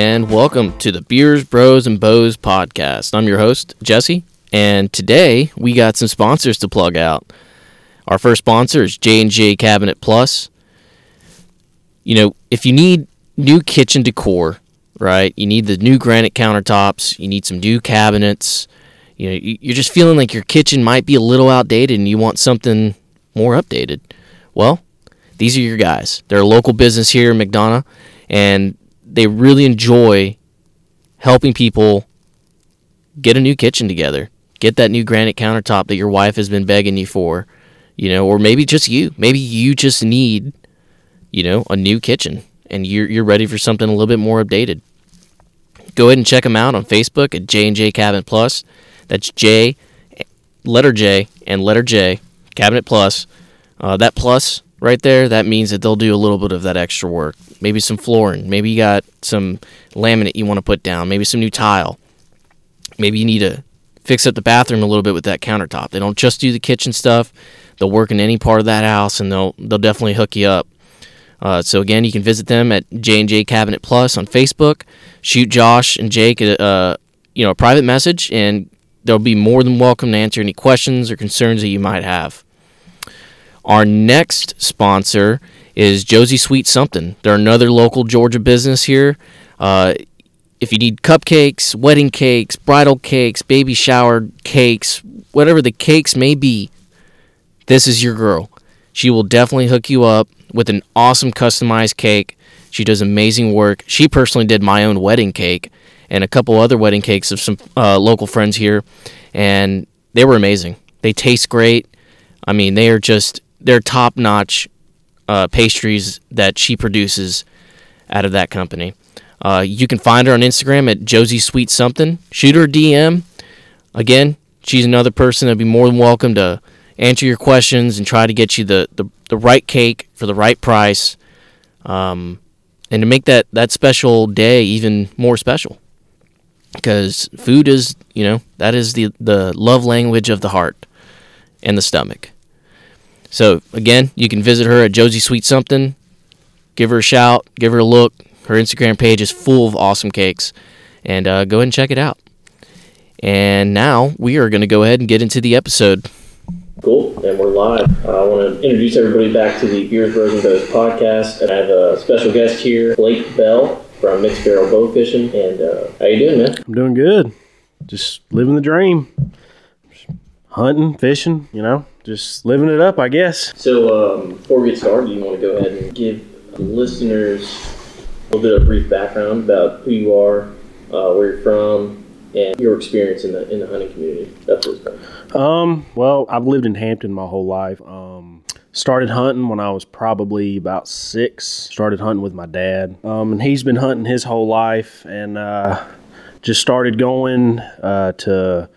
and welcome to the Beers, Bros, and Bows podcast. I'm your host, Jesse, and today we got some sponsors to plug out. Our first sponsor is J&J Cabinet Plus. You know, if you need new kitchen decor, right? You need the new granite countertops, you need some new cabinets. You know, you're just feeling like your kitchen might be a little outdated and you want something more updated. Well, these are your guys. They're a local business here in McDonough and they really enjoy helping people get a new kitchen together, get that new granite countertop that your wife has been begging you for, you know, or maybe just you. Maybe you just need, you know, a new kitchen and you're you're ready for something a little bit more updated. Go ahead and check them out on Facebook at J and J Cabinet Plus. That's J, letter J, and letter J Cabinet Plus. Uh, that plus right there, that means that they'll do a little bit of that extra work. Maybe some flooring. Maybe you got some laminate you want to put down. Maybe some new tile. Maybe you need to fix up the bathroom a little bit with that countertop. They don't just do the kitchen stuff. They'll work in any part of that house, and they'll they'll definitely hook you up. Uh, so again, you can visit them at J and J Cabinet Plus on Facebook. Shoot Josh and Jake a you know a private message, and they'll be more than welcome to answer any questions or concerns that you might have. Our next sponsor is Josie Sweet Something. They're another local Georgia business here. Uh, if you need cupcakes, wedding cakes, bridal cakes, baby shower cakes, whatever the cakes may be, this is your girl. She will definitely hook you up with an awesome customized cake. She does amazing work. She personally did my own wedding cake and a couple other wedding cakes of some uh, local friends here, and they were amazing. They taste great. I mean, they are just they're top notch uh, pastries that she produces out of that company. Uh, you can find her on Instagram at Josie Sweet Something. Shoot her a DM. Again, she's another person that'd be more than welcome to answer your questions and try to get you the, the, the right cake for the right price, um, and to make that, that special day even more special. Because food is, you know, that is the, the love language of the heart and the stomach. So again, you can visit her at Josie Sweet Something. Give her a shout, give her a look. Her Instagram page is full of awesome cakes, and uh, go ahead and check it out. And now we are going to go ahead and get into the episode. Cool, and we're live. Uh, I want to introduce everybody back to the Beers, Bros, and Bows podcast. And I have a special guest here, Blake Bell from Mixed Barrel Bow Fishing. And uh, how you doing, man? I'm doing good. Just living the dream. Hunting, fishing, you know, just living it up, I guess. So um, before we get started, you want to go ahead and give listeners a little bit of brief background about who you are, uh, where you're from, and your experience in the in the hunting community. That's what's going. Um, well, I've lived in Hampton my whole life. Um, started hunting when I was probably about six. Started hunting with my dad. Um, and he's been hunting his whole life, and uh, just started going uh, to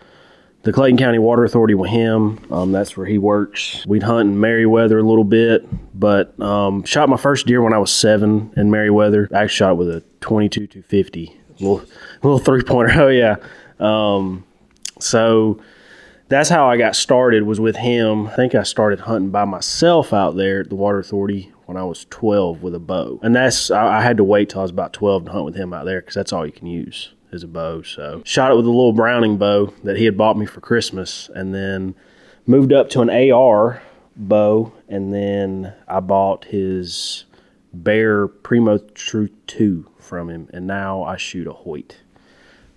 the Clayton County Water Authority with him. Um, that's where he works. We'd hunt in Meriwether a little bit, but um, shot my first deer when I was seven in Meriwether. I shot it with a 22 250, little little three pointer. Oh yeah. Um, so that's how I got started. Was with him. I think I started hunting by myself out there at the Water Authority when I was 12 with a bow, and that's I, I had to wait till I was about 12 to hunt with him out there because that's all you can use as a bow. So shot it with a little Browning bow that he had bought me for Christmas, and then moved up to an AR bow, and then I bought his Bear Primo True Two from him, and now I shoot a Hoyt.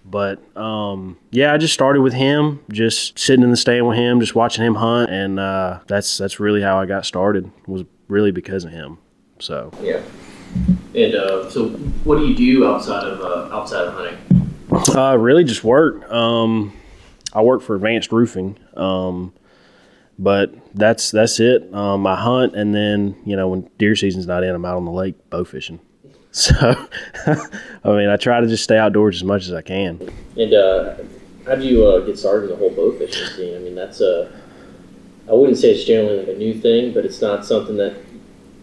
But um, yeah, I just started with him, just sitting in the stand with him, just watching him hunt, and uh, that's that's really how I got started. Was really because of him. So Yeah. And uh, so, what do you do outside of uh, outside of hunting? Uh, really just work. Um, I work for Advanced Roofing. Um, but that's that's it. Um, I hunt, and then you know when deer season's not in, I'm out on the lake bow fishing. So, I mean, I try to just stay outdoors as much as I can. And uh, how do you uh, get started in the whole bow fishing scene? I mean, that's a I wouldn't say it's generally like a new thing, but it's not something that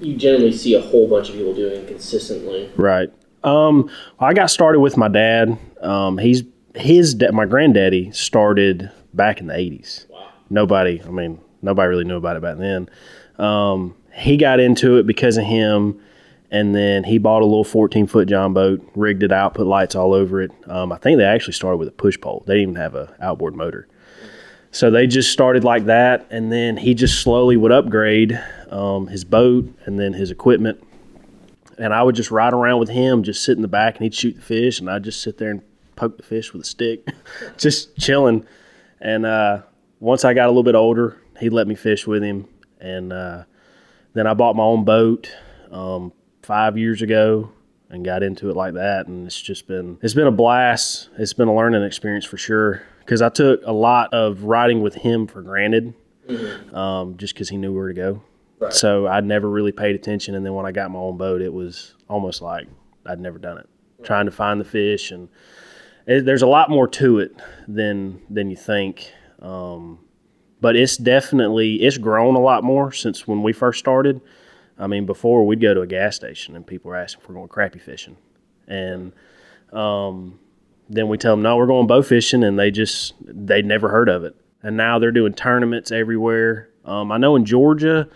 you generally see a whole bunch of people doing consistently. Right. Um, I got started with my dad. Um, he's his da- my granddaddy started back in the '80s. Wow. Nobody, I mean, nobody really knew about it back then. Um, he got into it because of him, and then he bought a little 14 foot John boat, rigged it out, put lights all over it. Um, I think they actually started with a push pole. They didn't even have a outboard motor. So they just started like that, and then he just slowly would upgrade um, his boat and then his equipment. And I would just ride around with him, just sit in the back, and he'd shoot the fish, and I'd just sit there and poke the fish with a stick, just chilling. And uh, once I got a little bit older, he'd let me fish with him, and uh, then I bought my own boat um, five years ago and got into it like that, and it's just been it's been a blast. It's been a learning experience for sure because I took a lot of riding with him for granted, um, just because he knew where to go. Right. So I'd never really paid attention, and then when I got my own boat, it was almost like I'd never done it. Trying to find the fish, and it, there's a lot more to it than than you think. Um, but it's definitely it's grown a lot more since when we first started. I mean, before we'd go to a gas station and people were asking if we're going crappie fishing, and um, then we tell them no, we're going bow fishing, and they just they'd never heard of it. And now they're doing tournaments everywhere. Um, I know in Georgia,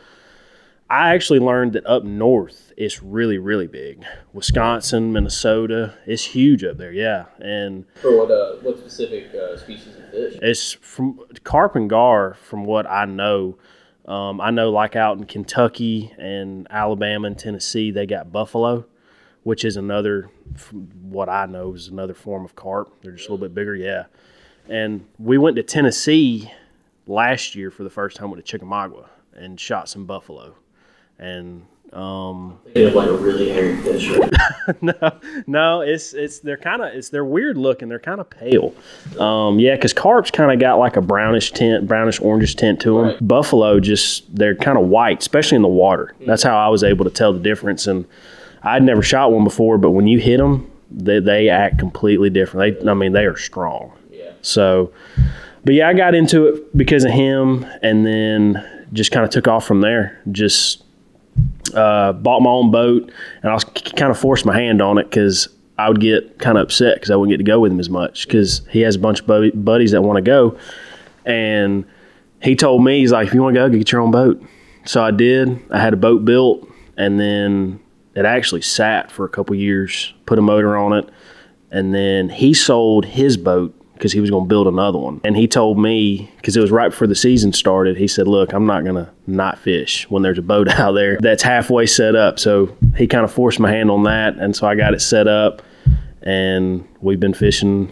I actually learned that up north it's really really big. Wisconsin, Minnesota, it's huge up there. Yeah, and For what uh, what specific uh, species of fish? it's from carp and gar from what i know um, i know like out in kentucky and alabama and tennessee they got buffalo which is another from what i know is another form of carp they're just a little bit bigger yeah and we went to tennessee last year for the first time with a chickamauga and shot some buffalo and um, They have like a really hairy fish. Right? no, no, it's it's they're kind of it's they're weird looking. They're kind of pale. Um, yeah, because carp's kind of got like a brownish tint, brownish orangish tint to them. Right. Buffalo just they're kind of white, especially in the water. That's how I was able to tell the difference. And I'd never shot one before, but when you hit them, they they act completely different. They, I mean, they are strong. Yeah. So, but yeah, I got into it because of him, and then just kind of took off from there. Just uh, bought my own boat, and I was kind of forced my hand on it because I would get kind of upset because I wouldn't get to go with him as much because he has a bunch of buddy- buddies that want to go, and he told me he's like, if you want to go, get your own boat. So I did. I had a boat built, and then it actually sat for a couple years. Put a motor on it, and then he sold his boat because he was going to build another one. And he told me because it was right before the season started. He said, "Look, I'm not going to not fish when there's a boat out there that's halfway set up." So he kind of forced my hand on that, and so I got it set up, and we've been fishing.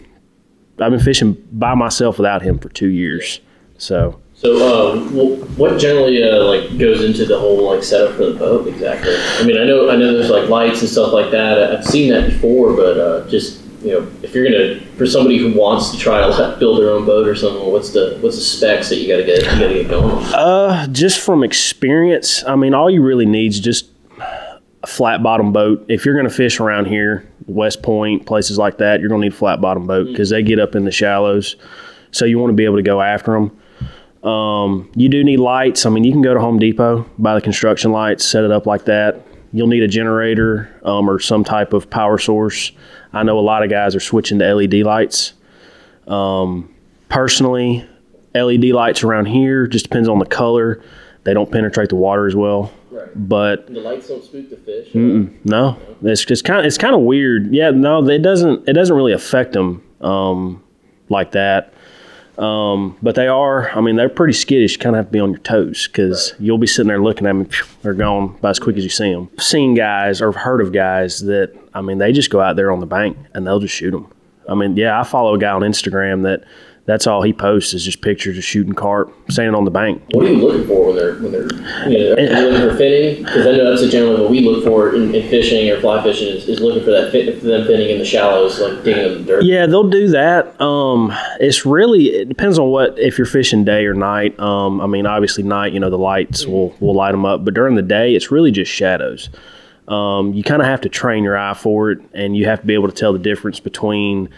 I've been fishing by myself without him for two years. So So, um, what generally uh, like goes into the whole like setup for the boat exactly? I mean, I know I know there's like lights and stuff like that. I've seen that before, but uh, just you know, if you're gonna for somebody who wants to try to build their own boat or something, what's the what's the specs that you gotta get you gotta get going? on? Uh, just from experience, I mean, all you really need is just a flat bottom boat. If you're going to fish around here, West Point, places like that, you're going to need a flat bottom boat because they get up in the shallows. So you want to be able to go after them. Um, you do need lights. I mean, you can go to Home Depot, buy the construction lights, set it up like that. You'll need a generator um, or some type of power source. I know a lot of guys are switching to LED lights. Um, personally, LED lights around here just depends on the color. They don't penetrate the water as well. Right. But The lights don't spook the fish. no, it's just kind of it's kind of weird. Yeah, no, it doesn't it doesn't really affect them um, like that. Um, but they are. I mean, they're pretty skittish. You kind of have to be on your toes because you'll be sitting there looking at them. They're gone by as quick as you see them. Seen guys or heard of guys that I mean, they just go out there on the bank and they'll just shoot them. I mean, yeah, I follow a guy on Instagram that that's all he posts is just pictures of shooting carp standing on the bank. What are you looking for when they're when they're you know, you looking for finning? Because I know that's generally what we look for in, in fishing or fly fishing is, is looking for that fit for them finning in the shallows, like digging in the dirt. Yeah, they'll do that. Um, it's really it depends on what if you're fishing day or night. Um, I mean, obviously night, you know, the lights will will light them up, but during the day, it's really just shadows. Um, you kind of have to train your eye for it, and you have to be able to tell the difference between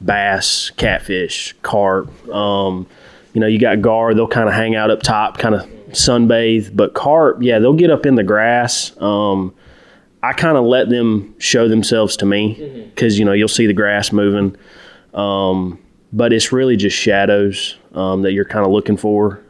bass, catfish, carp. Um, you know, you got gar; they'll kind of hang out up top, kind of sunbathe. But carp, yeah, they'll get up in the grass. Um, I kind of let them show themselves to me because you know you'll see the grass moving, um, but it's really just shadows um, that you're kind of looking for.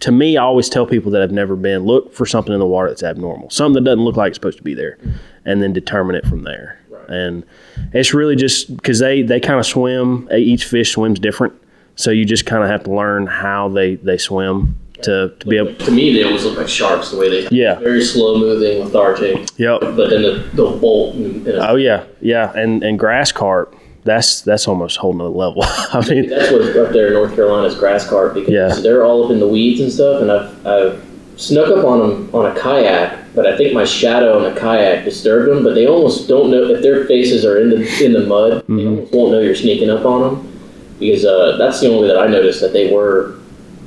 to me, I always tell people that have never been look for something in the water that's abnormal, something that doesn't look like it's supposed to be there, and then determine it from there. And it's really just because they they kind of swim. Each fish swims different, so you just kind of have to learn how they they swim to, to be able. To me, they always look like sharks the way they. Yeah. Very slow moving, lethargic. Yep. But then the, they'll bolt. And, and Oh yeah, yeah, and and grass carp. That's that's almost a whole nother level. I mean, That's what up there in North Carolina's grass carp because Yeah. they're all up in the weeds and stuff. And I've, I've snuck up on them on a kayak, but I think my shadow on the kayak disturbed them. But they almost don't know if their faces are in the in the mud. They almost won't know you're sneaking up on them because uh, that's the only way that I noticed that they were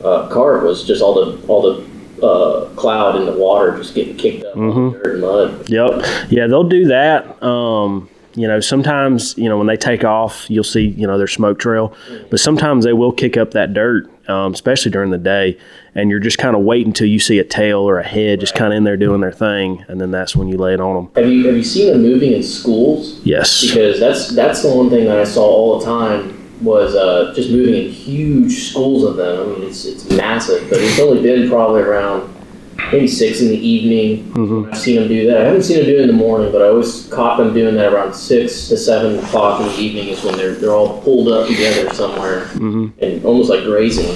uh, carp was just all the all the uh, cloud in the water just getting kicked up the dirt and mud. Yep. Yeah, they'll do that. Um, you know, sometimes, you know, when they take off, you'll see, you know, their smoke trail. But sometimes they will kick up that dirt, um, especially during the day. And you're just kind of waiting until you see a tail or a head just kind of in there doing their thing. And then that's when you lay it on them. Have you have you seen them moving in schools? Yes. because that's that's the one thing that I saw all the time was uh, just moving in huge schools of them. I mean, it's it's massive, but it's only been probably around maybe six in the evening. Mhm. I've seen them do that. I haven't seen them do it in the morning, but I always caught them doing that around six to seven o'clock in the evening. Is when they're they're all pulled up together somewhere Mhm. and almost like grazing.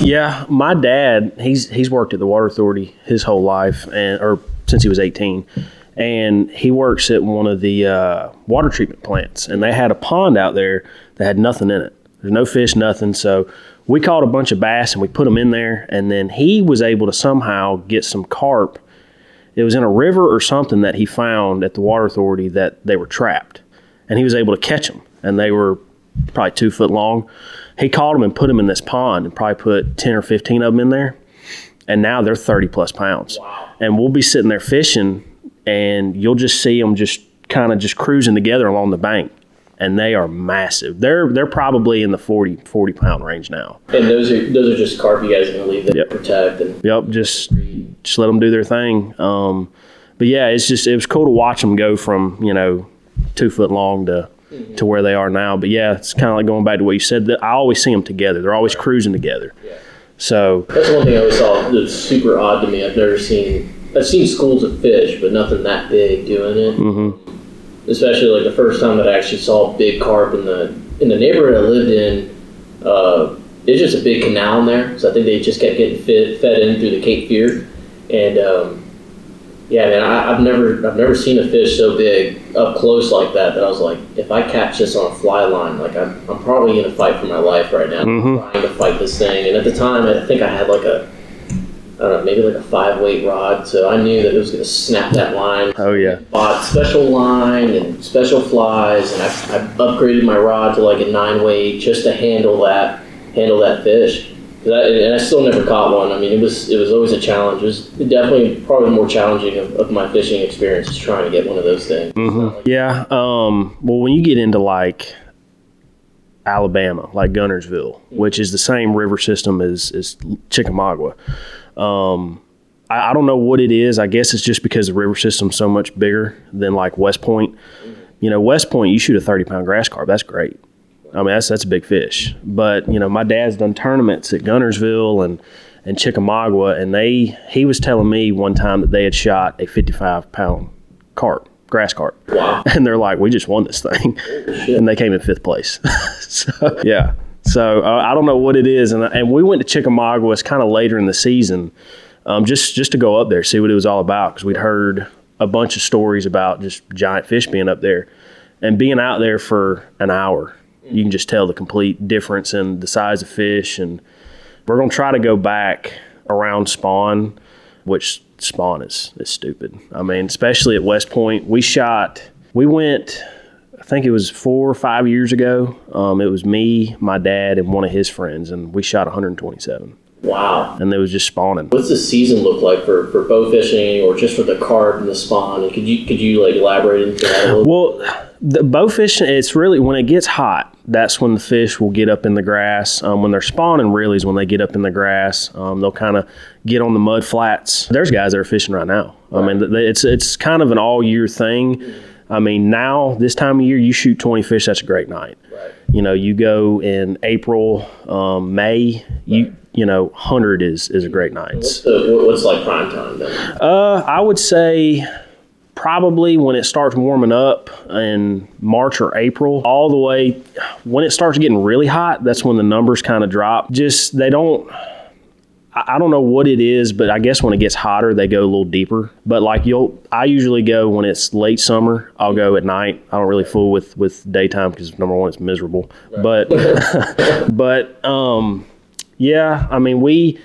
Yeah, my dad, he's he's worked at the water authority his whole life, and or since he was 18, and he works at one of the uh, water treatment plants, and they had a pond out there that had nothing in it. There's no fish, nothing. So we caught a bunch of bass and we put them in there, and then he was able to somehow get some carp. It was in a river or something that he found at the water authority that they were trapped, and he was able to catch them, and they were probably two foot long. He caught them and put them in this pond and probably put 10 or 15 of them in there. And now they're 30 plus pounds. Wow. And we'll be sitting there fishing and you'll just see them just kind of just cruising together along the bank. And they are massive. They're they're probably in the 40, 40 pound range now. And those are those are just carp you guys are gonna leave there Yep. protect and Yep, just just let them do their thing. Um, but yeah, it's just it was cool to watch them go from you know two foot long to to where they are now. But yeah, it's kind of like going back to what you said. That I always see them together. They're always cruising together. Yeah. So That's one thing I always saw that's super odd to me. I've never seen. I've seen schools of fish, but nothing that big doing it. mhm. Especially like the first time that I actually saw a big carp in the in the neighborhood I lived in. Uh, it's just a big canal in there, so I think they just kept getting fed, fed in through the Cape Fear, and um, yeah, man, I, I've never I've never seen a fish so big up close like that. That I was like, if I catch this on a fly line, like I'm, I'm probably gonna fight for my life right now, Mhm. trying to fight this thing. And at the time, I think I had like a I don't know, maybe like a five weight rod, so I knew that it was gonna snap that line oh yeah, bought special line and special flies, and I, I upgraded my rod to like a nine weight just to handle that handle that fish. And I still never caught one. I mean, it was it was always a challenge. It was definitely probably more challenging of, of my fishing experience is trying to get one of those things. Mhm. yeah. Um, well, when you get into like Alabama, like Guntersville, which is the same river system as as Chickamauga. Um, I, I don't know what it is. I guess it's just because the river system's so much bigger than like West Point. You know, West Point, you shoot a thirty pound grass carp. That's great. I mean, that's that's a big fish. But you know, my dad's done tournaments at Guntersville and and Chickamauga, and they he was telling me one time that they had shot a fifty five pound carp, grass carp, Wow, and they're like, we just won this thing, and they came in fifth place. so yeah. So uh, I don't know what it is, and and we went to Chickamauga. It's kind of later in the season, um, just just to go up there, see what it was all about, because we'd heard a bunch of stories about just giant fish being up there, and being out there for an hour, you can just tell the complete difference in the size of fish, and we're gonna try to go back around spawn, which spawn is is stupid. I mean, especially at West Point, we shot, we went. I think it was four or five years ago. Um, it was me, my dad, and one of his friends, and we shot 127. wow. And they was just spawning. What's the season look like for, for bow fishing or just for the carp and the spawn? And could you could you like elaborate into that a little? Well, the bow fishing, it's really when it gets hot. That's when the fish will get up in the grass. Um, when they're spawning, really is when they get up in the grass. Um, they'll kind of get on the mud flats. There's guys that are fishing right now. I mean, it's it's kind of an all year thing. I mean, now this time of year, you shoot 20 fish. That's a great night. Right. You know, you go in April, um, May. You you know, hundred is is a great night. What's, the, what's like prime time then? Uh, I would say probably when it starts warming up in March or April, all the way when it starts getting really hot, that's when the numbers kind of drop. Just they don't. I don't know what it is, but I guess when it gets hotter, they go a little deeper. But like you'll, I usually go when it's late summer. I'll go at night. I don't really fool with with daytime because number one, it's miserable. But but um, yeah, I mean we,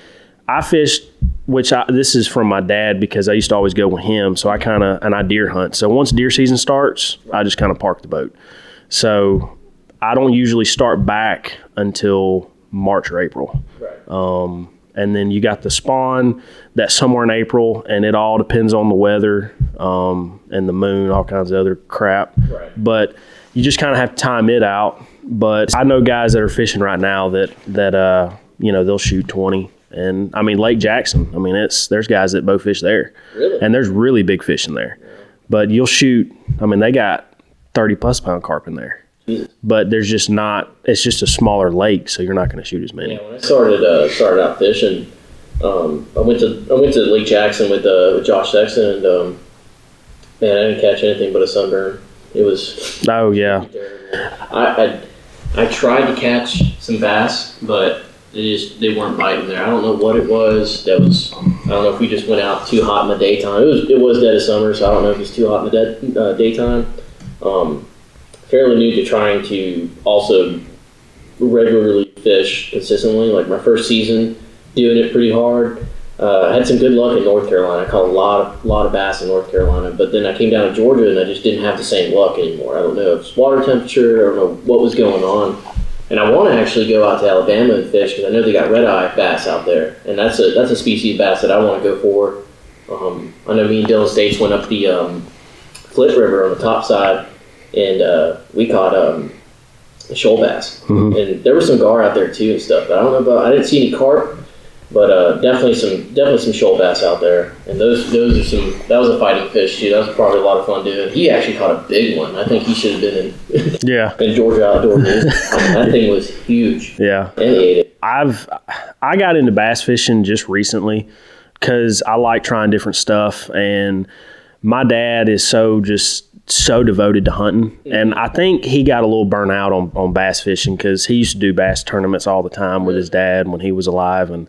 I fished, which I this is from my dad because I used to always go with him. So I kind of and I deer hunt. So once deer season starts, I just kind of park the boat. So I don't usually start back until March or April Right. and then you got the spawn that's somewhere in April, and it all depends on the weather um, and the moon, all kinds of other crap. Right. But you just kind of have to time it out. But I know guys that are fishing right now that that uh, you know they'll shoot twenty, and I mean Lake Jackson. I mean it's there's guys that bow fish there, Really? and there's really big fish in there. But you'll shoot. I mean they got thirty plus pound carp in there. Jesus. But there's just not. It's just a smaller lake, so you're not going to shoot as many. Yeah, when I started uh, started out fishing, um, I went to I went to Lake Jackson with, uh, with Josh Sexton, and um, man, I didn't catch anything but a sunburn. It was Oh yeah, I, I I tried to catch some bass, but they just they weren't biting there. I don't know what it was. That was I don't know if we just went out too hot in the daytime. It was it was dead of summer, so I don't know if it's too hot in the dead, uh, daytime. Um, fairly new to trying to also regularly fish consistently. Like my first season, doing it pretty hard. Uh, I had some good luck in North Carolina. I caught a lot of lot of bass in North Carolina, but then I came down to Georgia and I just didn't have the same luck anymore. I don't know if it's water temperature. I don't know what was going on. And I want to actually go out to Alabama and fish because I know they got red eye bass out there, and that's a that's a species of bass that I want to go for. Um, I know me and Dylan States went up the um, Flint River on the top side, and uh, we caught um, shoal bass, and there was some gar out there too and stuff. But I don't know about I didn't see any carp, but uh, definitely some definitely some shoal bass out there, and those those are some that was a fighting fish too. That was probably a lot of fun doing. He actually caught a big one. I think he should have been in yeah, in Georgia Outdoor News. That thing was huge, yeah. and he ate it. I've I got into bass fishing just recently because I like trying different stuff, and my dad is so just so devoted to hunting, and I think he got a little burnout on on bass fishing because he used to do bass tournaments all the time with his dad when he was alive, and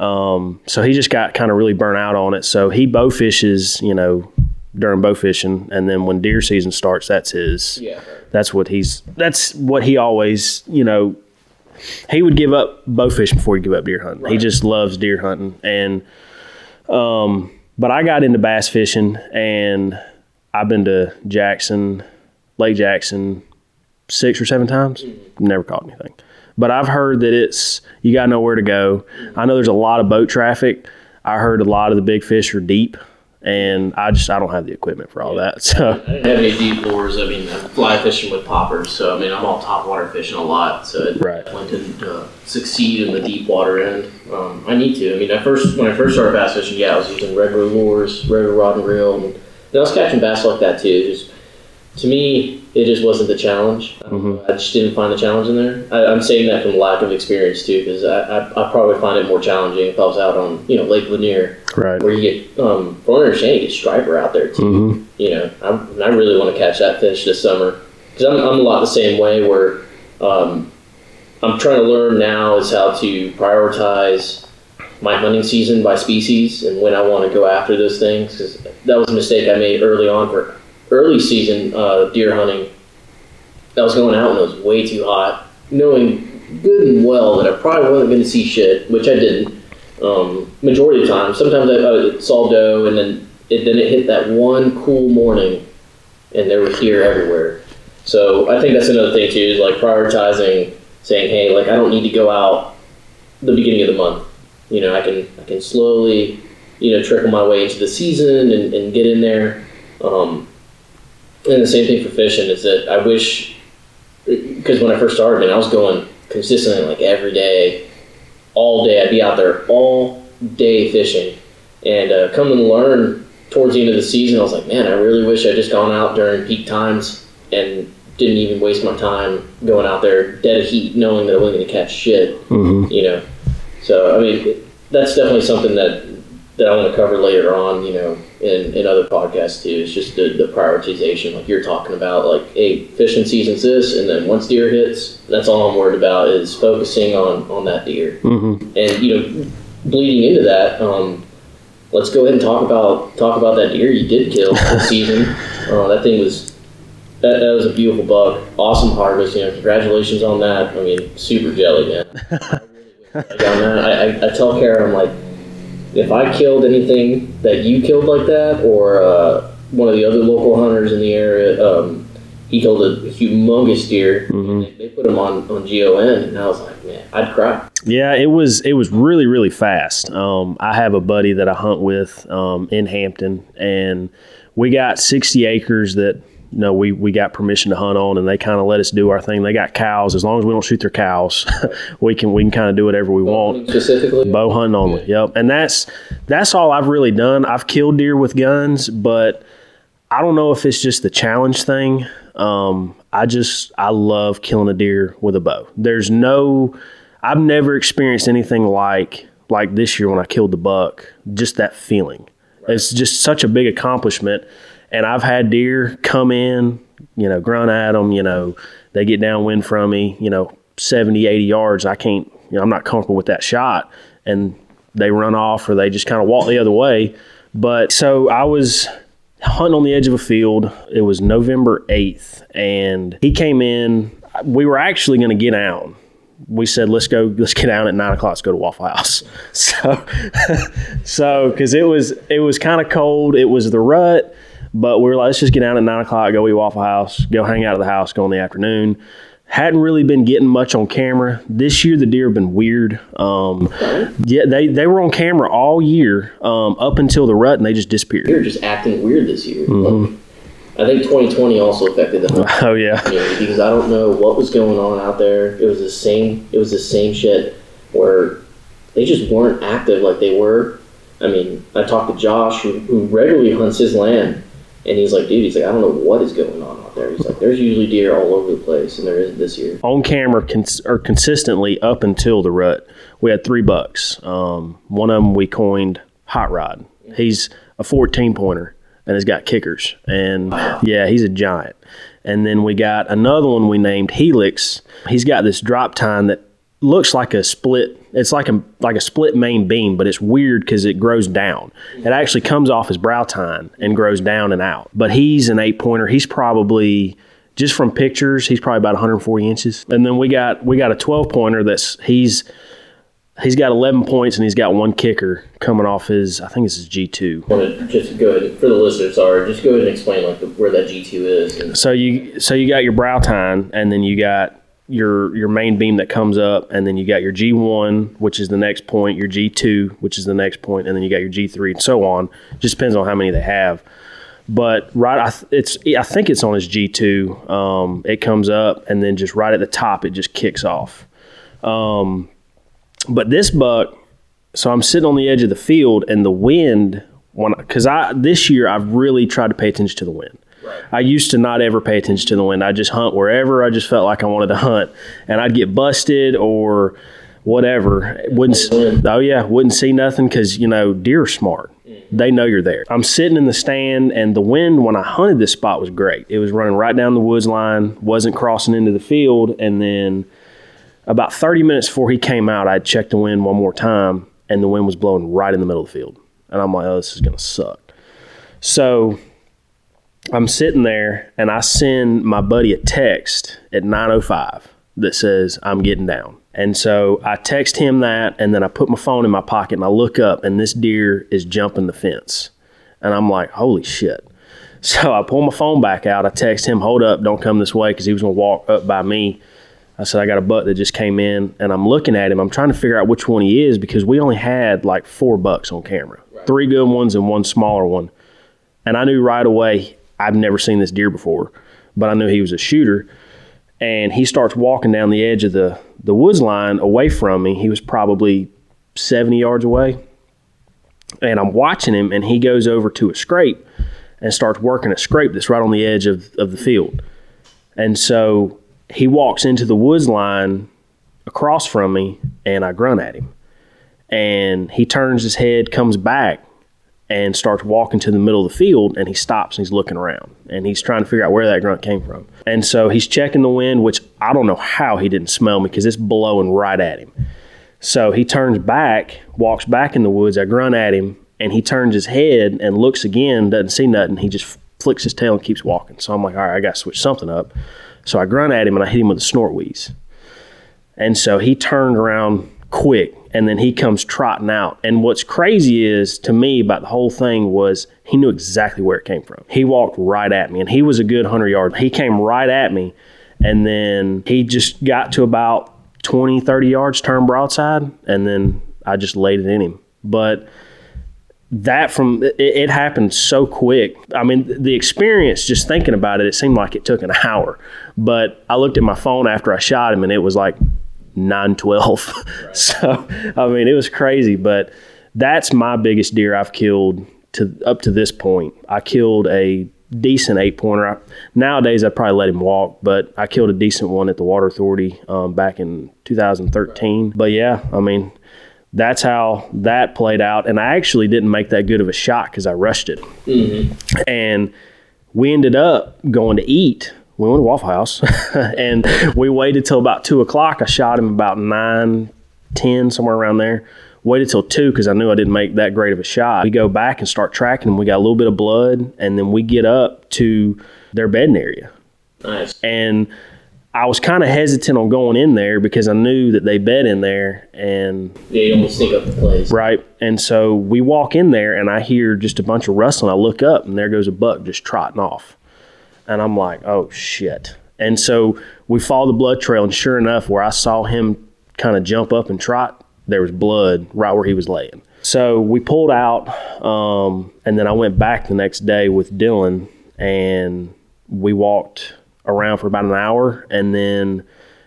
um, so he just got kind of really burnt out on it. So he bow fishes, you know. During bow fishing, and then when deer season starts, that's his Yeah. that's what he's that's what he always you know he would give up bow fishing before he'd give up deer hunting he just loves deer hunting and um but i got into bass fishing and i've been to jackson lake jackson six or seven times never caught anything but i've heard that it's you gotta know where to go i know there's a lot of boat traffic i heard a lot of the big fish are deep and i just i don't have the equipment for all that so I didn't have any deep lures. I mean, I'm fly fishing with poppers, so I mean, I'm all top water fishing a lot. So it Right. went to uh, succeed in the deep water end. Um, I need to. I mean, I first when I first started bass fishing, yeah, I was using regular lures, regular rod and reel, and, and I was catching bass like that too. Just to me, it just wasn't the challenge. I, don't I just didn't find the challenge in there. I, I'm saying that from lack of experience too, because I, I I probably find it more challenging if I was out on you know Lake Lanier right where you get um, from what I understand, you get striper out there too. Mhm. You know, I, and I really want to catch that fish this summer because I'm, I'm a lot the same way. Where um, I'm trying to learn now is how to prioritize my hunting season by species and when I want to go after those things. Because that was a mistake I made early on for early season uh, deer hunting. I was going out and it was way too hot, knowing good and well that I probably wasn't going to see shit, which I didn't um, majority of the time. Sometimes I, I saw doe, and then it then it hit that one cool morning, and there was deer everywhere. So I think that's another thing too is like prioritizing, saying, hey, like I don't need to go out the beginning of the month. You know, I can I can slowly, you know, trickle my way into the season and, and get in there. Um, and the same thing for fishing is that I wish because when I first started, man, I was going consistently like every day all day. I'd be out there all day fishing, and uh, coming to learn towards the end of the season, I was like, man, I really wish I'd just gone out during peak times and didn't even waste my time going out there dead of heat, knowing that I wasn't going to catch shit. Mhm. You know, So I mean, that's definitely something that that I want to cover later on. You know, in, in other podcasts too. It's just the, the prioritization, like you're talking about. Like, hey, fishing season's this, and then once deer hits, that's all I'm worried about is focusing on on that deer. Mm-hmm. And you know, bleeding into that, um, let's go ahead and talk about talk about that deer you did kill this season. Uh, that thing was that, that was a beautiful buck, awesome harvest. You know, congratulations on that. I mean, super jelly, man. I, I, I tell Kara, I'm like, if I killed anything that you killed like that, or uh, one of the other local hunters in the area, um, he killed a humongous deer. Mhm. They, they put him on on GON, and I was like, man, I'd cry. Yeah, it was it was really really fast. Um, I have a buddy that I hunt with um, in Hampton, and we got sixty acres that know we we got permission to hunt on, and they kind of let us do our thing. They got cows. As long as we don't shoot their cows, we can we can kind of do whatever we want. specifically. Bow hunting only. Yep. And that's that's all I've really done. I've killed deer with guns, but I don't know if it's just the challenge thing. Um, I just I love killing a deer with a bow. There's no I've never experienced anything like like this year when I killed the buck. Just that feeling. It's just such a big accomplishment. And I've had deer come in, you know, grunt at them, you know, they get downwind from me, you know, 70, 80 yards. I can't, you know, I'm not comfortable with that shot. And they run off or they just kind of walk the other way. But so I was hunting on the edge of a field. It was November 8th. And he came in. We were actually going to get out we said let's go let's get out at nine o'clock let's go to waffle house so so because it was it was kind of cold it was the rut but we were like let's just get out at nine o'clock go eat waffle house go hang out at the house go in the afternoon hadn't really been getting much on camera this year the deer have been weird um, yeah they, they were on camera all year um, up until the rut and they just disappeared They're just acting weird this year. Mm-hmm. Like, I think 2020 also affected them. oh yeah because I don't know what was going on out there. It was the same. It was the same shit where they just weren't active like they were. I mean, I talked to Josh who, who regularly hunts his land, and he's like, dude, he's like, I don't know what is going on out there. He's like, there's usually deer all over the place, and there isn't this year. on camera cons- or consistently up until the rut. We had three bucks. Um, one of them we coined Hot Rod. He's a 14 pointer and has got kickers. And yeah, he's a giant. And then we got another one we named Helix. He's got this drop tine that looks like a split. It's like a like a split main beam, but it's weird because it grows down. It actually comes off his brow tine and grows down and out. But he's an eight pointer. He's probably just from pictures, he's probably about 140 inches. And then we got we got a 12 pointer that's he's he's got 11 points and he's got one kicker coming off his I think it's his G2. want to just go ahead for the listeners. Sorry, just go ahead and explain like the, where that G two is. And So you so you got your brow tine and then you got your your main beam that comes up and then you got your G1 which is the next point, your G2 which is the next point and then you got your G3 and so on. Just depends on how many they have. But right, I, th- it's I think it's on his G two. Um, it comes up and then just right at the top, it just kicks off. Um, but this buck, so I'm sitting on the edge of the field and the wind. Because I this year I've really tried to pay attention to the wind. I used to not ever pay attention to the wind. I just hunt wherever I just felt like I wanted to hunt, and I'd get busted or whatever. Wouldn't oh yeah, wouldn't see nothing because you know deer are smart. They know you're there. I'm sitting in the stand, and the wind when I hunted this spot was great. It was running right down the woods line, wasn't crossing into the field, and then about 30 minutes before he came out, I checked the wind one more time, and the wind was blowing right in the middle of the field. And I'm like, oh, this is gonna suck. So I'm sitting there, and I send my buddy a text at 9:05 that says I'm getting down. And so I text him that, and then I put my phone in my pocket, and I look up, and this deer is jumping the fence, and I'm like, holy shit. So I pull my phone back out. I text him, hold up, don't come this way, because he was gonna walk up by me. I said, I got a buck that just came in, and I'm looking at him. I'm trying to figure out which one he is because we only had like four bucks on camera three good ones and one smaller one. And I knew right away, I've never seen this deer before, but I knew he was a shooter. And he starts walking down the edge of the, the woods line away from me. He was probably 70 yards away. And I'm watching him, and he goes over to a scrape and starts working a scrape that's right on the edge of, of the field. And so he walks into the woods line across from me, and I grunt at him. and he turns his head, comes back, and starts walking to the middle of the field and he stops and he's looking around and he's trying to figure out where that grunt came from. And so he's checking the wind, which I don't know how he didn't smell me because it's blowing right at him. So he turns back, walks back in the woods. I grunt at him and he turns his head and looks again, doesn't see nothing. He just flicks his tail and keeps walking. So I'm like, all right, I got to switch something up. So I grunt at him and I hit him with a snort wheeze. And so he turned around quick and then he comes trotting out. And what's crazy is to me about the whole thing was he knew exactly where it came from. He walked right at me and he was a good 100 yards. He came right at me and then he just got to about 20, 30 yards, turned broadside, and then I just laid it in him. But that from it, it, happened so quick. I mean, the experience, just thinking about it, it seemed like it took an hour. But I looked at my phone after I shot him, and it was like 912. Right. so, I mean, it was crazy, but that's my biggest deer I've killed to up to this point. I killed a decent eight pointer. nowadays, I'd probably let him walk, but I killed a decent one at the Water Authority um, back in 2013. Right. But yeah, I mean, that's how that played out. And I actually didn't make that good of a shot because I rushed it. Mm-hmm. And we ended up going to eat we went to Waffle House and we waited till about two o'clock. I shot him about nine, ten, somewhere around there. Waited till two because I knew I didn't make that great of a shot. We go back and start tracking him. We got a little bit of blood, and then we get up to their bedding area. Nice. And I was kind of hesitant on going in there because I knew that they bed in there and yeah, you don't sneak up the place. Right. And so we walk in there and I hear just a bunch of rustling. I look up and there goes a buck just trotting off. And I'm like, oh shit. And so we follow the blood trail, and sure enough, where I saw him kind of jump up and trot, there was blood right where he was laying. So we pulled out, um, and then I went back the next day with Dylan, and we walked around for about an hour, and then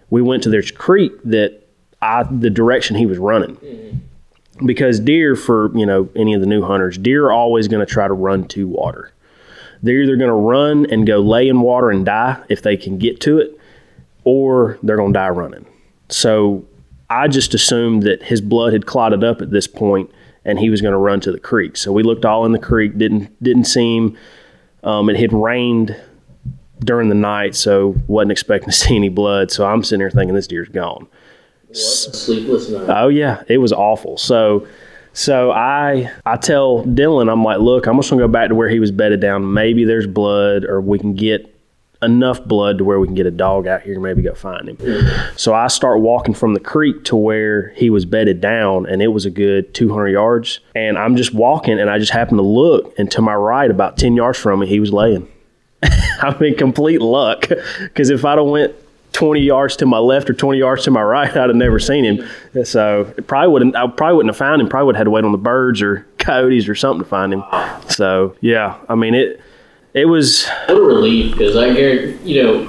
we went to this creek that I the direction he was running. Mm-hmm. Because deer, for you know any of the new hunters, deer are always going to try to run to water. They're either going to run and go lay in water and die if they can get to it, or they're going to die running. So I just assumed that his blood had clotted up at this point and he was going to run to the creek. So we looked all in the creek, didn't didn't see him. Um, it had rained during the night, so wasn't expecting to see any blood. So I'm sitting here thinking this deer's gone. What? Sleepless night. Oh yeah, it was awful. So so I I tell Dylan, I'm like, look, I'm just gonna go back to where he was bedded down. Maybe there's blood, or we can get enough blood to where we can get a dog out here and maybe go find him. So I start walking from the creek to where he was bedded down, and it was a good 200 yards. And I'm just walking, and I just happen to look, and to my right, about 10 yards from me, he was laying. I mean, complete luck. Because if I'd have went 20 yards to my left or 20 yards to my right, I'd have never seen him. So it probably wouldn't. I probably wouldn't have found him. Probably would have had to wait on the birds or coyotes or something to find him. So yeah, I mean it. It was what a relief because I guarantee you know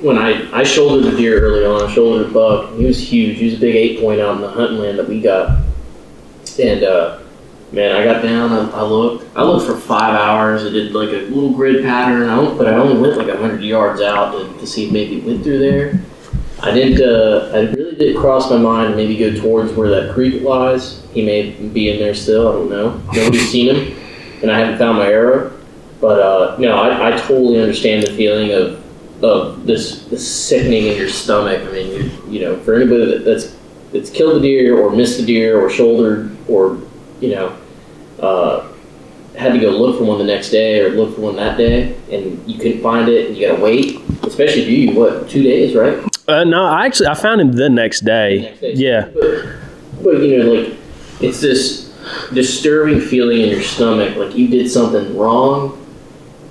when I I shouldered the deer early on, I shouldered a buck. He was huge. He was a big eight point out in the hunting land that we got, and uh, man, I got down. I, I, looked. I looked for five hours. I did like a little grid pattern. I but I only went like hundred yards out to, to, see if maybe it went through there. I didn't. Uh, I really did cross my mind to maybe go towards where that creek lies. He may be in there still. I don't know. Nobody's seen him, and I haven't found my arrow. But uh, no, I, I totally understand the feeling of of this, this sickening in your stomach. I mean, you, you know, for anybody that, that's that's killed a deer or missed a deer or shouldered or you know uh, had to go look for one the next day or look for one that day, and you couldn't find it, and you got to wait. Especially if you, what two days, right? Uh, no, I actually I found him the next day. The next day. Yeah, but, but you know, like it's this disturbing feeling in your stomach, like you did something wrong,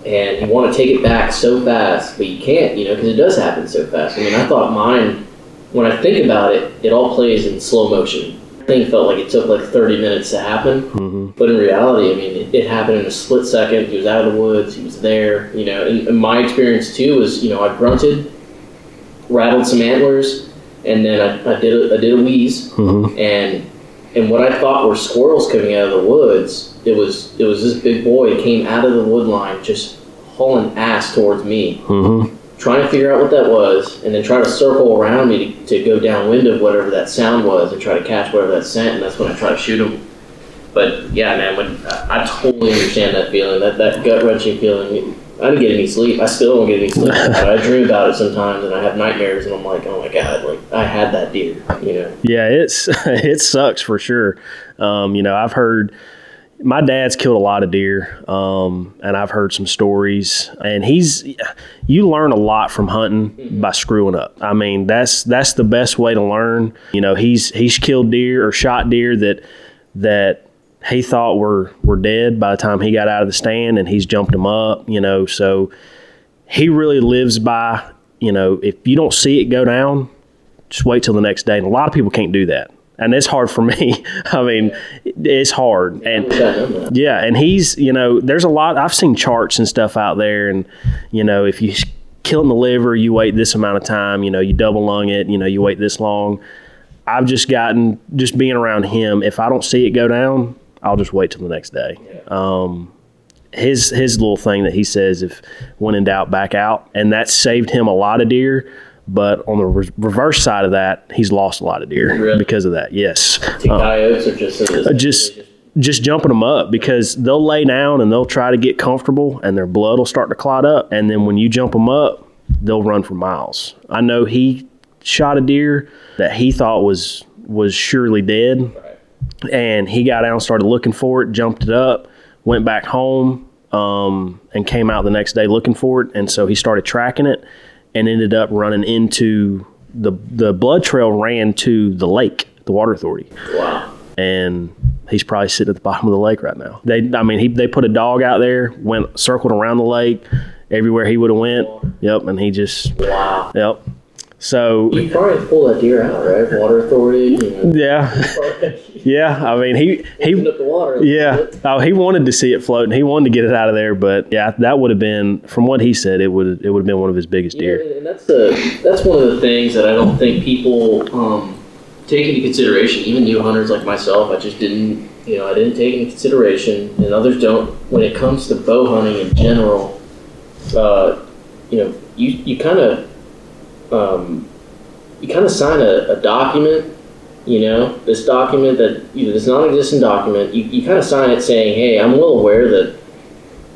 and you want to take it back so fast, but you can't, you know, because it does happen so fast. I mean, I thought mine. When I think about it, it all plays in slow motion thing felt like it took like 30 minutes to happen. Mm-hmm. But in reality, I mean, it, it, happened in a split second. He was out of the woods. He was there. You know, and, and my experience too was, you know, I grunted, rattled some antlers, and then I, I did a, I did a wheeze, mm-hmm. and and what I thought were squirrels coming out of the woods, it was it was this big boy came out of the wood line just hauling ass towards me. Mm-hmm trying to figure out what that was, and then try to circle around me to, to go downwind of whatever that sound was and try to catch whatever that scent, and that's when I try to shoot them. But yeah, man, when I, I totally understand that feeling, that, that gut wrenching feeling. I didn't get any sleep. I still don't get any sleep. but I dream about it sometimes, and I have nightmares, and I'm like, oh my god, like I had that deer, you know. Yeah, it's it sucks for sure. Um, you know, I've heard my dad's killed a lot of deer, um, and I've heard some stories. And he's you learn a lot from hunting by screwing up. I mean, that's that's the best way to learn. You know, he's he's killed deer or shot deer that that he thought were were dead by the time he got out of the stand, and he's jumped them up. You know, so he really lives by. You know, if you don't see it go down, just wait till the next day. And a lot of people can't do that and it's hard for me. I mean, it's hard, and yeah, and he's you know, there's a lot. I've seen charts and stuff out there, and you know, if you kill in the liver, you wait this amount of time. You know, you double lung it. You know, you wait this long. I've just gotten just being around him. If I don't see it go down, I'll just wait till the next day. Um, his his little thing that he says, if when in doubt, back out, and that saved him a lot of deer but on the re- reverse side of that, he's lost a lot of deer Really? because of that. Yes, To coyotes or just Uh, just just jumping them up because they'll lay down and they'll try to get comfortable, and their blood will start to clot up, and then when you jump them up, they'll run for miles. I know he shot a deer that he thought was was surely dead, and he got out and started looking for it, jumped it up, went back home, um, and came out the next day looking for it, and so he started tracking it, and ended up running into the the blood trail ran to the lake, the water authority wow. and he's probably sitting at the bottom of the lake right now. They, I mean, he they put a dog out there, went circled around the lake, everywhere he would have went. Yep, and he just, Wow. yep. So You probably pull that deer out, right? Water authority. You know, yeah, yeah. I mean, he he. up the water. Yeah. Oh, he wanted to see it floating. He wanted to get it out of there, but yeah, that would have been, from what he said, it would it would have been one of his biggest Yeah, deer. and that's the that's one of the things that I don't think people um, take into consideration. Even new hunters like myself, I just didn't, you know, I didn't take into consideration, and others don't. When it comes to bow hunting in general, uh, you know, you you kind of um, you kind of sign a, a document. You know, this document that you know, this non-existent document, you, you kind of sign it saying, "Hey, I'm well aware that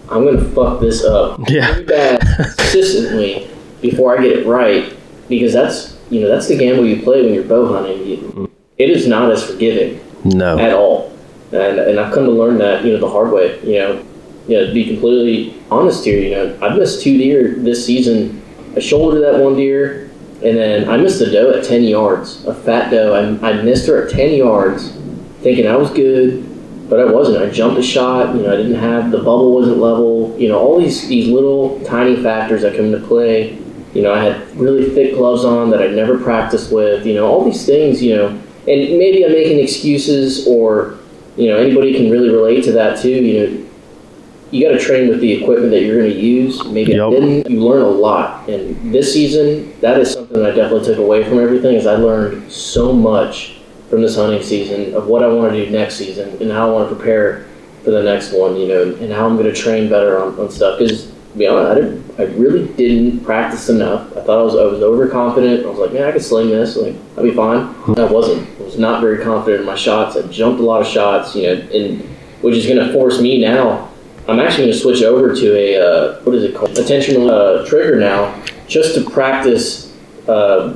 I'm going to fuck this up Yeah. pretty bad consistently before I get it right because that's you know that's the gamble you play when you're bow hunting. You, mm. it is not as forgiving No. at all, and and I've come to learn that you know the hard way. You know, you know to be completely honest here. You know, I've missed two deer this season. I shouldered that one deer, and then I missed a doe at ten yards, a fat doe. I, I missed her at ten yards, thinking I was good but I wasn't. I jumped a shot. You know, I didn't have the bubble wasn't level. You know, all these these little tiny factors that come into play. You know, I had really thick gloves on that I'd never practiced with. You know, all these things. You know, and maybe I'm making excuses, or you know, anybody can really relate to that too. You know, you got to train with the equipment that you're going to use. Maybe I didn't. You learn a lot, and this season, that is something that I definitely took away from everything. Is I learned so much from this hunting season of what I want to do next season and how I want to prepare for the next one, you know, and how I'm going to train better on, on stuff. Because, to be honest, I, didn't, I really didn't practice enough. I thought I was, I was overconfident. I was like, man, I can sling this. Like, I'll be fine. I wasn't. I was not very confident in my shots. I jumped a lot of shots, you know, and which is going to force me now. I'm actually going to switch over to a, uh, what is it called? Attention uh, trigger now, just to practice uh,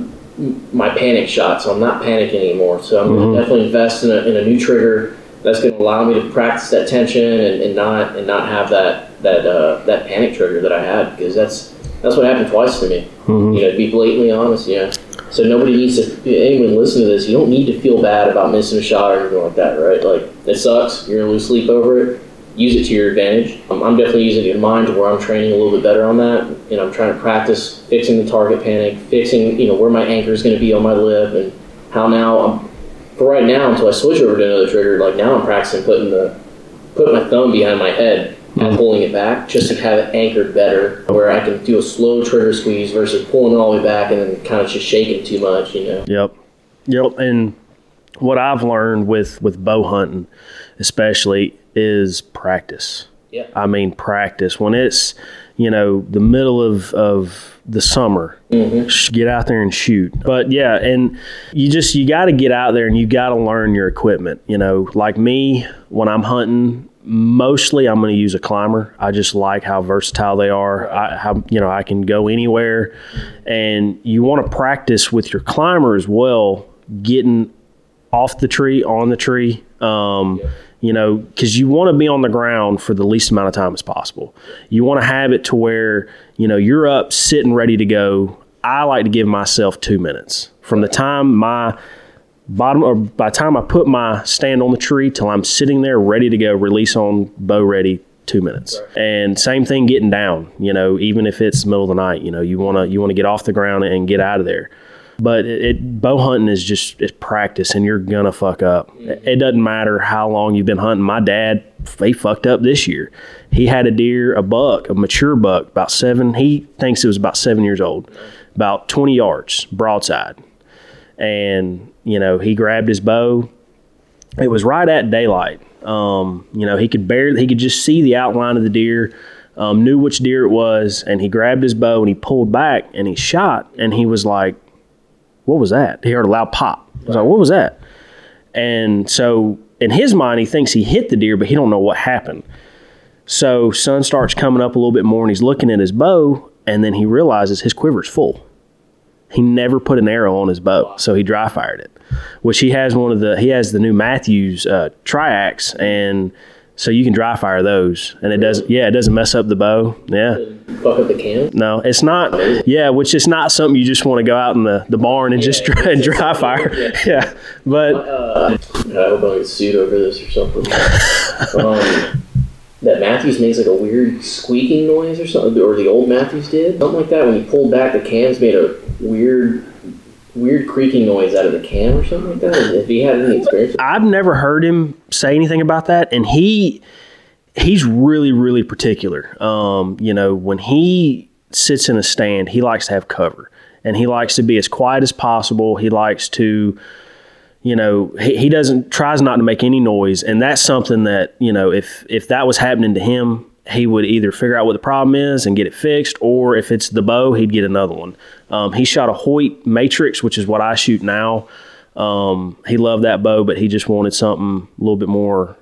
my panic shot, so I'm not panicking anymore. So I'm going to definitely invest in a, in a new trigger that's going to allow me to practice that tension and, and not and not have that that uh, that panic trigger that I had because that's that's what happened twice to me. You know, to be blatantly honest, you know. So nobody needs to anyone listen to this. You don't need to feel bad about missing a shot or anything like that, right? Like it sucks. You're gonna lose sleep over it. Use it to your advantage. Um, I'm definitely using it in mind to where I'm training a little bit better on that, and I'm trying to practice fixing the target panic, fixing you know where my anchor is going to be on my lip, and how now I'm for right now until I switch over to another trigger. Like now I'm practicing putting the putting my thumb behind my head and pulling it back just to have it anchored better, where I can do a slow trigger squeeze versus pulling it all the way back and then kind of just shaking too much, you know. Yep. Yep. And what I've learned with with bow hunting, especially, is practice. Yeah. I mean, practice. When it's, you know, the middle of, of the summer. Sh- Get out there and shoot. But yeah, and you just you got to get out there and you got to learn your equipment. You know, like me when I'm hunting, mostly I'm going to use a climber. I just like how versatile they are. I how you know I can go anywhere, and you want to practice with your climber as well, getting off the tree, on the tree. Um, You know, because you want to be on the ground for the least amount of time as possible. You want to have it to where you know you're up, sitting, ready to go. I like to give myself two minutes from the time my bottom or by the time I put my stand on the tree till I'm sitting there ready to go, release on bow ready, two minutes. And same thing getting down, you know, even if it's middle of the night, you know, you wanna you wanna get off the ground and get out of there. But it, it bow hunting is just it's practice and you're gonna fuck up. It doesn't matter how long you've been hunting. My dad he fucked up this year. He had a deer, a buck, a mature buck, about seven. He thinks it was about seven years old, about 20 yards broadside and you know he grabbed his bow. It was right at daylight. Um, you know he could barely he could just see the outline of the deer. Um, knew which deer it was, and he grabbed his bow and he pulled back and he shot. And he was like, "What was that?" He heard a loud pop. I was like, "What was that?" And so in his mind, he thinks he hit the deer, but he don't know what happened. So sun starts coming up a little bit more, and he's looking at his bow, and then he realizes his quiver's full he never put an arrow on his bow, so he dry fired it. Which he has one of the he has the new Mathews uh, triax, and so you can dry fire those, and it does yeah it doesn't mess up the bow. Yeah, Fuck up the cam. no, it's not. Yeah, which is not something you just want to go out in the, the barn and just dry, dry fire. Yeah, but Uh, I hope I get sued over this or something. um, that Mathews makes like a weird squeaking noise or something, or the old Mathews did something like that. When he pulled back, the cams made a weird, weird creaking noise out of the cam or something like that. If he had any experience, I've never heard him say anything about that, and he he's really really particular. Um, you know, when he sits in a stand, he likes to have cover, and he likes to be as quiet as possible. He likes to, you know, he, he doesn't tries not to make any noise, and that's something that you know if if that was happening to him. He would either figure out what the problem is and get it fixed, or if it's the bow, he'd get another one. Um, he shot a Hoyt Matrix, which is what I shoot now. Um, he loved that bow, but he just wanted something a little bit more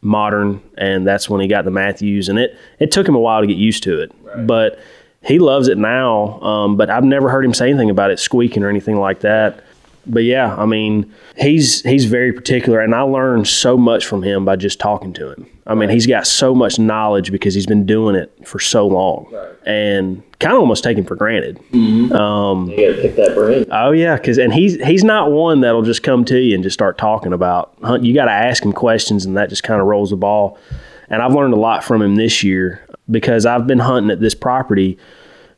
modern, and that's when he got the Mathews. And it it took him a while to get used to it, but he loves it now. Um, but I've never heard him say anything about it squeaking or anything like that. But yeah, I mean, he's he's very particular, and I learned so much from him by just talking to him. I mean, he's got so much knowledge because he's been doing it for so long, and kind of almost taken for granted. Mm-hmm. Um, you gotta pick that brain. Oh yeah, because and he's he's not one that'll just come to you and just start talking about hunt. You got to ask him questions, and that just kind of rolls the ball. And I've learned a lot from him this year because I've been hunting at this property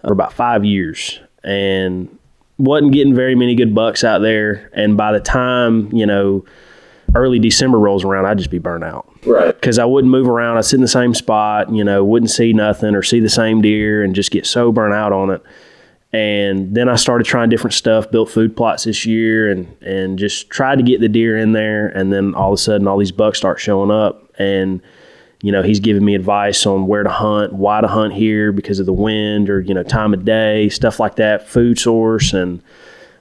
for about five years and wasn't getting very many good bucks out there. And by the time you know early December rolls around, I'd just be burnt out Right. because I wouldn't move around. I'd sit in the same spot, you know, wouldn't see nothing or see the same deer and just get so burnt out on it. And then I started trying different stuff, built food plots this year and, and just tried to get the deer in there. And then all of a sudden, all these bucks start showing up. And, you know, he's giving me advice on where to hunt, why to hunt here because of the wind or, you know, time of day, stuff like that, food source. And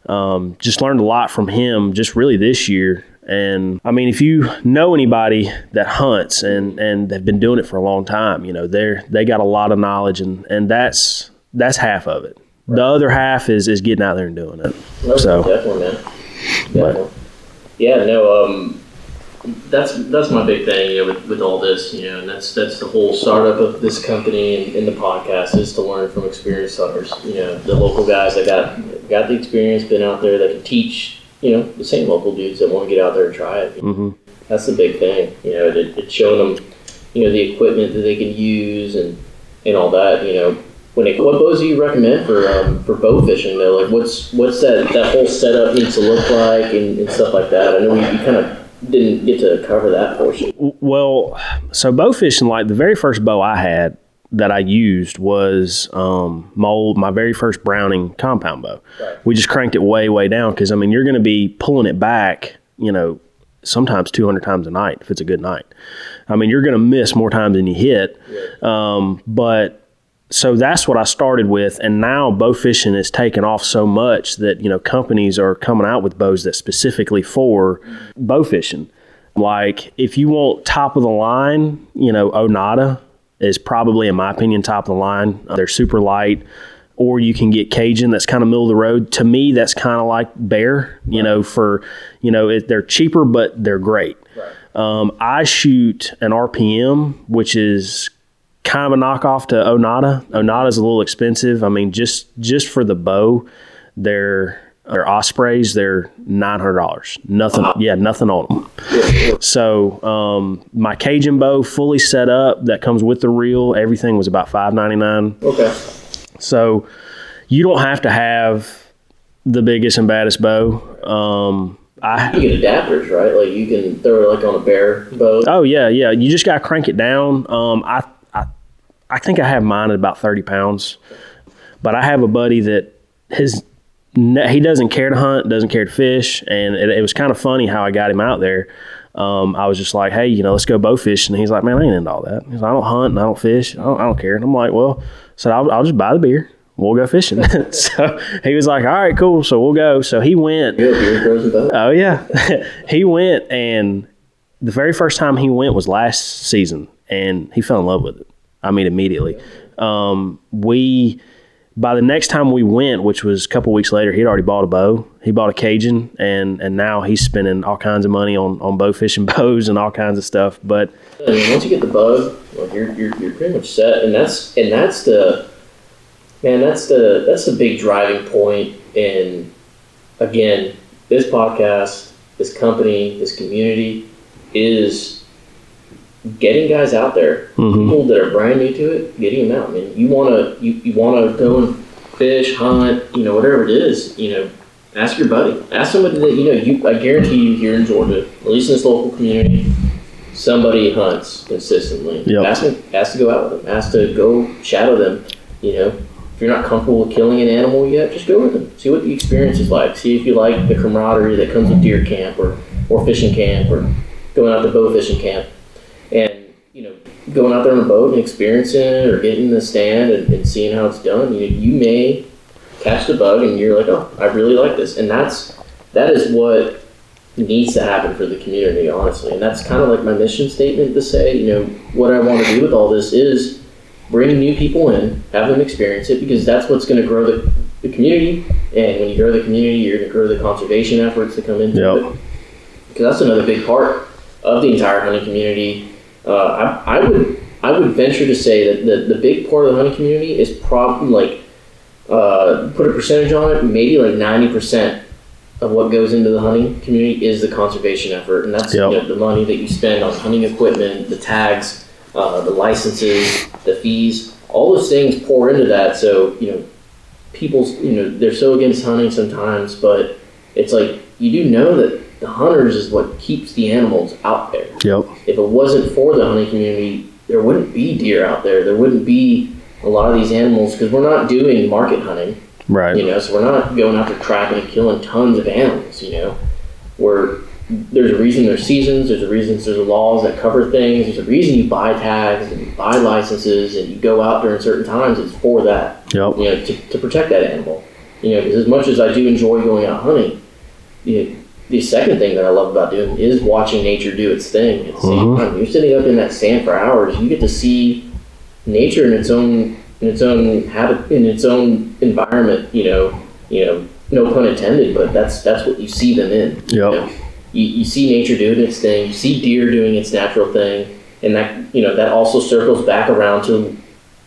um, just learned a lot from him just really this year. And I mean, if you know anybody that hunts and, and have been doing it for a long time, you know, they're they got a lot of knowledge and, and that's that's half of it. The other half is is getting out there and doing it. No, So- definitely, man. Definitely. Yeah, no, um, that's that's my big thing, you know, with, with all this, you know, and that's that's the whole startup of this company and, and the podcast is to learn from experienced hunters. You know, the local guys that got got the experience, been out there, that can teach, you know, the same local dudes that want to get out there and try it. hmm That's the big thing, you know, it, it's showing them, you know, the equipment that they can use and and all that, you know. When it, what bows do you recommend for um, for bow fishing though? Like what's what's that that whole setup needs to look like and, and stuff like that? I know you, you kind of didn't get to cover that portion. Well, so bow fishing, like the very first bow I had that I used was um, my old, my very first Browning compound bow. Right. We just cranked it way, way down because I mean you're going to be pulling it back, you know, sometimes 200 times a night if it's a good night. I mean you're going to miss more times than you hit. Um, but so that's what I started with, and now bow fishing has taken off so much that you know companies are coming out with bows that specifically for bow fishing. Like if you want top of the line, you know Oneida is probably, in my opinion, top of the line. Uh, they're super light. Or you can get Cajun, that's kind of middle of the road. To me, that's kind of like Bear. You know, for you know, it, they're cheaper, but they're great. Um, I shoot an RPM, which is kind of a knockoff to Oneida. Oneida's a little expensive. I mean, just just for the bow, they're they're ospreys. They're nine hundred dollars. Nothing. Yeah, nothing on them. So um, my Cajun bow, fully set up, that comes with the reel. Everything was about five ninety nine. Okay. So you don't have to have the biggest and baddest bow. Um, I You get adapters, right? Like you can throw it like on a bear bow. Oh yeah, yeah. You just gotta crank it down. Um, I, I, think I have mine at about thirty pounds, but I have a buddy that his he doesn't care to hunt, doesn't care to fish, and it, it was kind of funny how I got him out there. Um, I was just like, hey, you know, let's go bow fishing. And he's like, man, I ain't into all that. He's like, I don't hunt and I don't fish. I don't, I don't care. And I'm like, well, so I'll, I'll just buy the beer. We'll go fishing. so he was like, all right, cool. So we'll go. So he went. You know, beer throws and boat. Oh yeah, he went, and the very first time he went was last season, and he fell in love with it. I mean, immediately. Um, we by the next time we went, which was a couple weeks later, he'd already bought a bow. He bought a Cajun, and and now he's spending all kinds of money on on bow fishing bows and all kinds of stuff. But I mean, once you get the bug, well, you're, you're, you're pretty much set, and that's and that's the man. That's the that's the big driving point. And again, this podcast, this company, this community is getting guys out there. Mm-hmm. People that are brand new to it, getting them out. I mean, you wanna you, you wanna go and fish, hunt, you know, whatever it is. You know, ask your buddy, ask somebody that you know. You I guarantee you here in Georgia, at least in this local community somebody hunts consistently. Yep. Ask them, ask to go out with them. Ask to go shadow them. You know, if you're not comfortable with killing an animal yet, just go with them. See what the experience is like. See if you like the camaraderie that comes with deer camp or, or fishing camp or going out to bow fishing camp. And, you know, going out there on a boat and experiencing it or getting in the stand and, and seeing how it's done, you, you may catch the bug and you're like, oh, I really like this. And that's, that is what needs to happen for the community, honestly. And that's kind of like my mission statement to say, you know, what I want to do with all this is bring new people in, have them experience it, because that's what's going to grow the, the community. And when you grow the community, you're going to grow the conservation efforts that come into Yep. it. Because that's another big part of the entire hunting community. Uh, I, I would I would venture to say that the, the big part of the hunting community is probably like uh, put a percentage on it, maybe like ninety percent of what goes into the hunting community is the conservation effort, and that's Yep. you know, the money that you spend on hunting equipment, the tags, uh, the licenses, the fees. All those things pour into that. So you know, people's you know they're so against hunting sometimes, but it's like you do know that the hunters is what keeps the animals out there yep, if it wasn't for the hunting community, there wouldn't be deer out there. There wouldn't be a lot of these animals because we're not doing market hunting, right, you know. So we're not going out there trapping and killing tons of animals, you know. We're there's a reason there's seasons. There's a reason there's laws that cover things. There's a reason you buy tags and you buy licenses and you go out during certain times. It's for that yep, you know, to, to protect that animal. You know, because as much as I do enjoy going out hunting, the, the second thing that I love about doing is watching nature do its thing. At the same Mhm. time, you're sitting up in that stand for hours. You get to see nature in its own in its own habit in its own environment. You know, you know, no pun intended, but that's that's what you see them in. You, know? you, you see nature doing its thing. You see deer doing its natural thing, and that you know that also circles back around to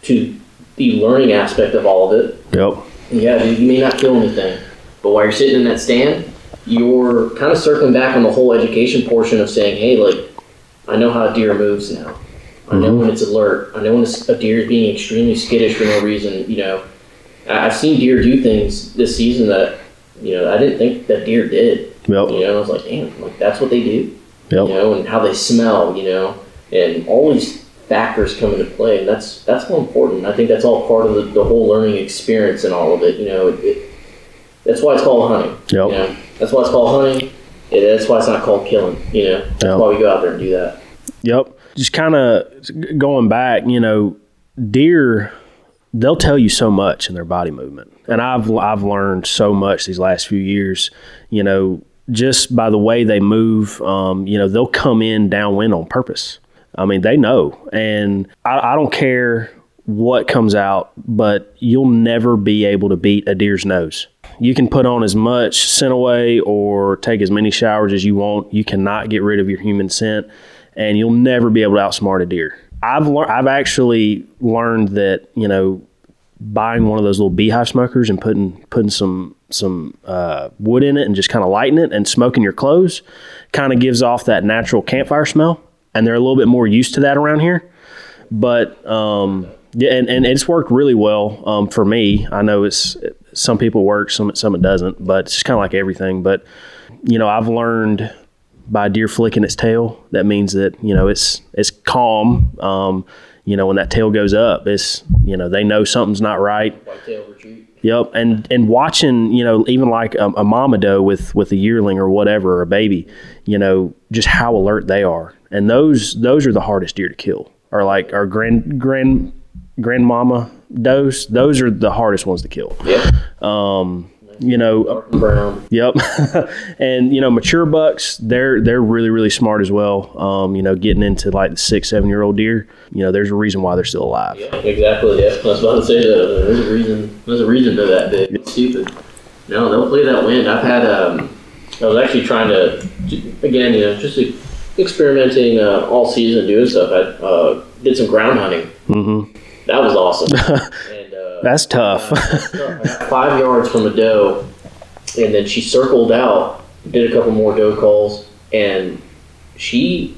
to the learning aspect of all of it. yep, Yeah, you may not kill anything, but while you're sitting in that stand, you're kind of circling back on the whole education portion of saying, hey, like, I know how a deer moves now. I know mm-hmm. when it's alert. I know when a deer is being extremely skittish for no reason. You know, I've seen deer do things this season that, you know, I didn't think that deer did. yep, You know, I was like, damn, like that's what they do yep, you know, and how they smell, you know, and all these factors come into play, and that's that's all important. I think that's all part of the, the whole learning experience and all of it. You know, it, it, that's why it's called hunting. Yep. You know, that's why it's called hunting. It, that's why it's not called killing. You know, that's Yep. why we go out there and do that. Yep. Just kind of going back, you know, deer they'll tell you so much in their body movement. And I've I've learned so much these last few years. You know, just by the way they move. Um, you know, they'll come in downwind on purpose. I mean, they know, and I, I don't care what comes out, but you'll never be able to beat a deer's nose. You can put on as much Scent-A-Way or take as many showers as you want. You cannot get rid of your human scent, and you'll never be able to outsmart a deer. I've learned. I've actually learned that you know buying one of those little beehive smokers and putting putting some some uh, wood in it and just kind of lighting it and smoking your clothes kind of gives off that natural campfire smell, and they're a little bit more used to that around here. But um, yeah, and, and it's worked really well um, for me. I know it's some people work, some some it doesn't, but it's just kind of like everything. But you know, I've learned by deer flicking its tail, that means that you know it's it's calm. Um, you know, when that tail goes up, it's you know they know something's not right. Yep, and and watching you know even like a, a mama doe with with a yearling or whatever or a baby, you know just how alert they are, and those those are the hardest deer to kill. Or like our grand grand grandmama does, those are the hardest ones to kill. Yeah. Um, you know, brown. Yep, and you know mature bucks, they're they're really really smart as well. Um, you know, getting into like the six seven year old deer, you know, there's a reason why they're still alive. Yeah, exactly. Yeah, I was about to say that. There's a reason. There's a reason to that big. It's stupid. No, they'll play that wind. I've had. Um, I was actually trying to, again, you know, just experimenting uh, all season doing stuff. I uh, did some ground hunting. hmm That was awesome. and uh, That's tough. I five yards from a doe, and then she circled out, did a couple more doe calls, and she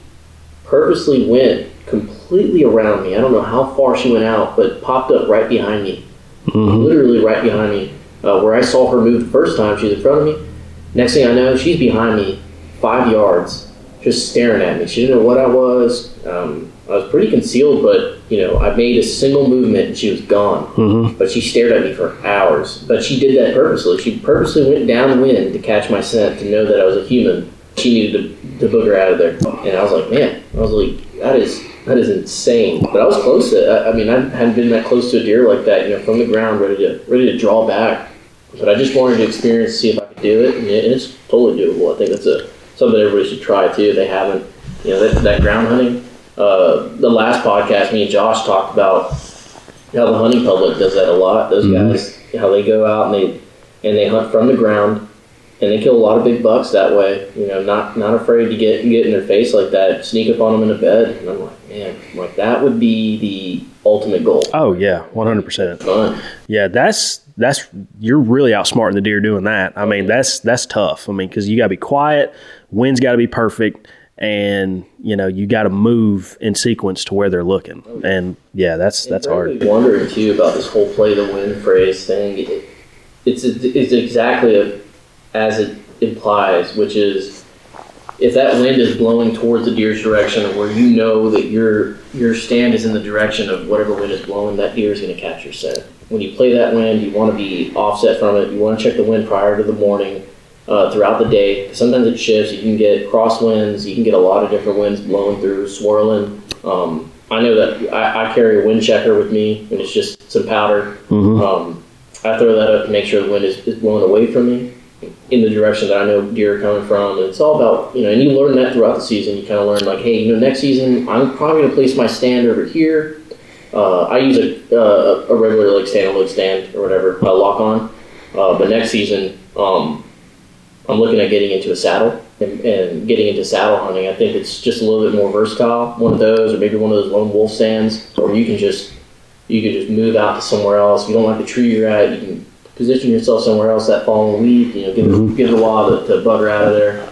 purposely went completely around me. I don't know how far she went out, but popped up right behind me, hmm literally right behind me. Uh, where I saw her move the first time, she was in front of me. Next thing I know, she's behind me, five yards, just staring at me. She didn't know what I was. Um, I was pretty concealed, but you know, I made a single movement and she was gone. hmm But she stared at me for hours. But she did that purposely. She purposely went downwind to catch my scent to know that I was a human. She needed to, to booger out of there. And I was like, man, I was like, that is that is insane. But I was close to. I, I mean, I hadn't been that close to a deer like that. You know, from the ground, ready to ready to draw back. But I just wanted to experience, see if I could do it, and it- it's totally doable. I think that's a something everybody should try too. If they haven't, you know, that, that ground hunting. Uh, the last podcast, me and Josh talked about how the hunting public does that a lot. Those Mhm. guys, how they go out and they and they hunt from the ground, and they kill a lot of big bucks that way. You know, not not afraid to get get in their face like that, sneak up on them in a bed. And I'm like, man, like that would be the ultimate goal. Oh yeah, one hundred percent. Yeah, that's that's you're really outsmarting the deer doing that. I mean, that's that's tough. I mean, because you got to be quiet, wind's got to be perfect, and you know you got to move in sequence to where they're looking. And yeah, that's that's And hard. Wondering too about this whole play the wind phrase thing. It, it's it's exactly as it implies, which is if that wind is blowing towards the deer's direction, where you know that your your stand is in the direction of whatever wind is blowing, that deer is going to catch your scent. When you play that wind, you want to be offset from it. You want to check the wind prior to the morning, uh, throughout the day. Sometimes it shifts. You can get crosswinds. You can get a lot of different winds blowing through, swirling. Um, I know that I, I carry a wind checker with me, and it's just some powder. hmm Um, I throw that up to make sure the wind is, is blowing away from me in the direction that I know deer are coming from. And it's all about, you know, and you learn that throughout the season. You kind of learn, like, hey, you know, next season I'm probably going to place my stand over here. Uh, I use a, uh, a regular, like, stand load stand or whatever, uh, lock on. Uh, but next season, um, I'm looking at getting into a saddle and, and getting into saddle hunting. I think it's just a little bit more versatile. One of those, or maybe one of those lone wolf stands, or you can just you can just move out to somewhere else. If you don't like the tree you're at, you can position yourself somewhere else that following week. You know, give it, give it a while to, to bugger out of there.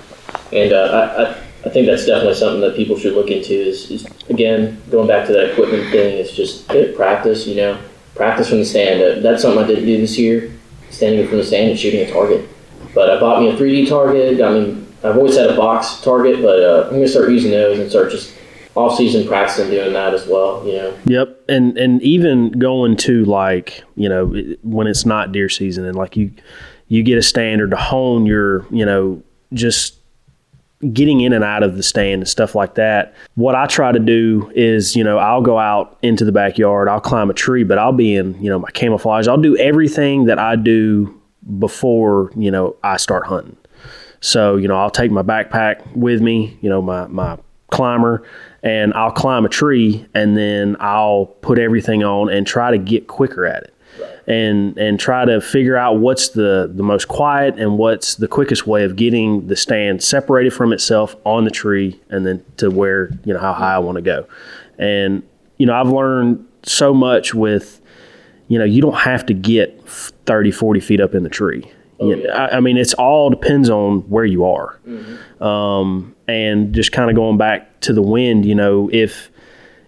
And uh, I, I, I think that's definitely something that people should look into. Is, is again going back to that equipment thing. It's just get practice. You know, practice from the stand. Uh, that's something I didn't do this year. Standing from the stand and shooting a target. But I bought me a 3D target. I mean, I've always had a box target, but uh, I'm gonna start using those and start just off season practicing doing that as well. You know. Yep, and and even going to like you know when it's not deer season and like you you get a standard to hone your you know just getting in and out of the stand and stuff like that. What I try to do is, you know, I'll go out into the backyard, I'll climb a tree, but I'll be in, you know, my camouflage. I'll do everything that I do before, you know, I start hunting. So, you know, I'll take my backpack with me, you know, my, my climber, and I'll climb a tree and then I'll put everything on and try to get quicker at it. And, and try to figure out what's the, the most quiet and what's the quickest way of getting the stand separated from itself on the tree and then to where you know how high I want to go. And you know I've learned so much with you know you don't have to get 30 40 feet up in the tree Oh, You- yeah. I, I mean, it's all depends on where you are. Um, and just kind of going back to the wind, you know, if,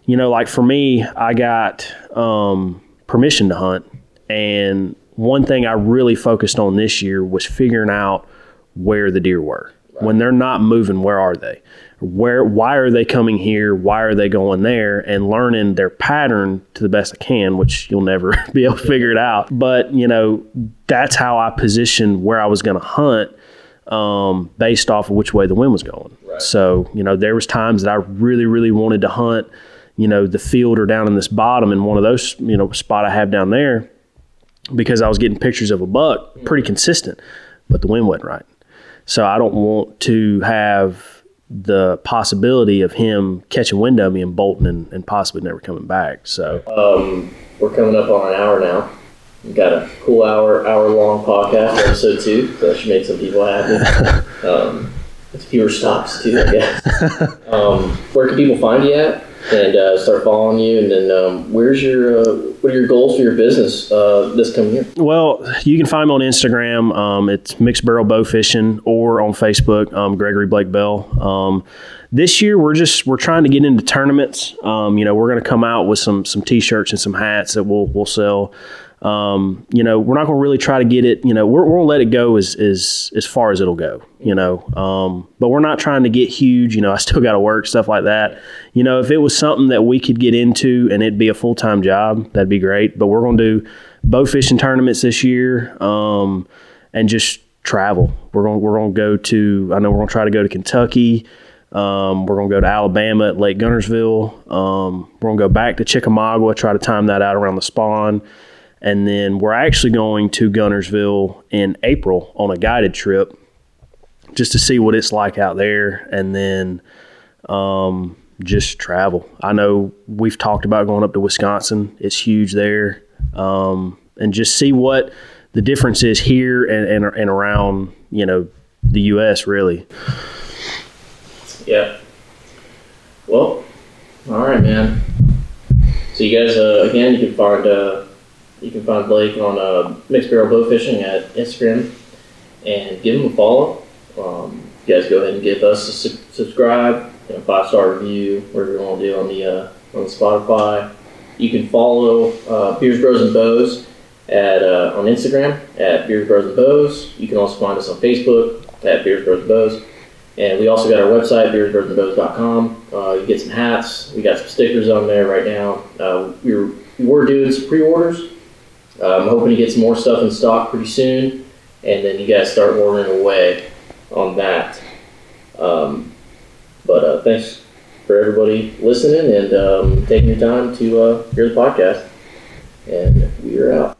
you know, like for me, I got um, permission to hunt. And one thing I really focused on this year was figuring out where the deer were. When they're not moving, where are they? Where why are they coming here? Why are they going there? And learning their pattern to the best I can, which you'll never be able to figure it out. But you know, that's how I positioned where I was going to hunt um, based off of which way the wind was going. Right. So you know, there was times that I really, really wanted to hunt. You know, the field or down in this bottom, in one of those you know spot I have down there because I was getting pictures of a buck pretty consistent, but the wind wasn't right. So I don't want to have the possibility of him catching wind of me and bolting and, and possibly never coming back. So Um, we're coming up on an hour now. We've got a cool hour, hour long podcast, episode two. So that should make some people happy. Um, with fewer stops too, I guess. um, where can people find you at and uh, start following you? And then, um, where's your uh, what are your goals for your business uh, this coming year? Well, you can find me on Instagram. Um, it's Mixed Barrel Bow Fishing, or on Facebook, um, Gregory Blake Bell. Um, this year, we're just we're trying to get into tournaments. Um, you know, we're going to come out with some some t-shirts and some hats that we'll we'll sell. Um, you know, we're not going to really try to get it. You know, we're, we're going to let it go as, as as far as it'll go. You know, um, but we're not trying to get huge. You know, I still got to work stuff like that. You know, if it was something that we could get into and it'd be a full time job, that'd be great. But we're going to do bow fishing tournaments this year, um, and just travel. We're going we're going to go to. I know we're going to try to go to Kentucky. Um, we're going to go to Alabama at Lake Guntersville. Um, we're going to go back to Chickamauga, try to time that out around the spawn. And then we're actually going to Guntersville in April on a guided trip just to see what it's like out there. And then um, just travel. I know we've talked about going up to Wisconsin, it's huge there. Um, and just see what the difference is here and, and, and around, you know, the U.S. really. Yeah. Well, all right, man. So you guys, uh, again, you can find uh, you can find Blake on uh, Mixed Barrel Bow Fishing at Instagram, and give him a follow. Um, you guys go ahead and give us a su- subscribe, and a five star review, whatever you want to do on the uh, on Spotify. You can follow uh, Beers Bros and Bows at uh, on Instagram at Beers Bros and Bows. You can also find us on Facebook at Beers Bros and Bows. And we also got our website, beersbrosandbows.com. Uh, you get some hats. We got some stickers on there right now. Uh, we, were, we were doing some pre-orders. I'm hoping to get some more stuff in stock pretty soon. And then you guys start ordering away on that. Um, but uh, thanks for everybody listening and um, taking your time to uh, hear the podcast. And we are out.